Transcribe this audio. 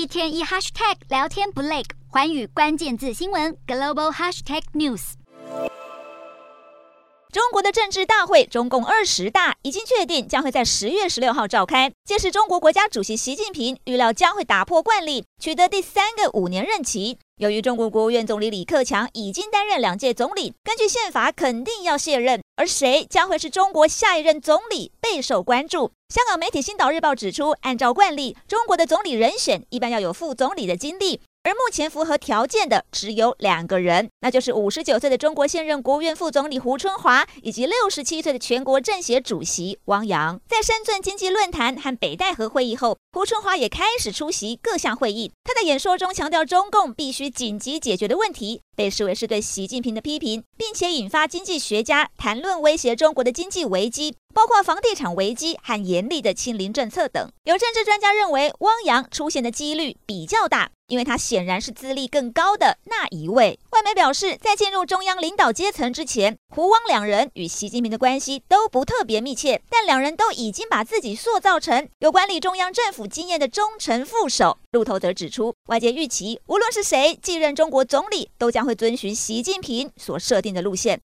一天一 hashtag 聊天不累，寰宇关键字新闻 global hashtag news。中国的政治大会中共二十大已经确定将会在十月十六号召开，届时中国国家主席习近平预料将会打破惯例，取得第三个五年任期。由于中国国务院总理李克强已经担任两届总理，根据宪法肯定要卸任，而谁将会是中国下一任总理备受关注。香港媒体《星岛日报》指出，按照惯例，中国的总理人选一般要有副总理的经历。而目前符合条件的只有两个人，那就是五十九岁的中国现任国务院副总理胡春华，以及六十七岁的全国政协主席汪洋。在深圳经济论坛和北戴河会议后，胡春华也开始出席各项会议。他在演说中强调，中共必须紧急解决的问题，被视为是对习近平的批评，并且引发经济学家谈论威胁中国的经济危机，包括房地产危机和严厉的清零政策等。有政治专家认为，汪洋出现的几率比较大。因为他显然是资历更高的那一位。外媒表示，在进入中央领导阶层之前，胡汪两人与习近平的关系都不特别密切，但两人都已经把自己塑造成有管理中央政府经验的忠诚副手。路透则指出，外界预期无论是谁继任中国总理，都将会遵循习近平所设定的路线。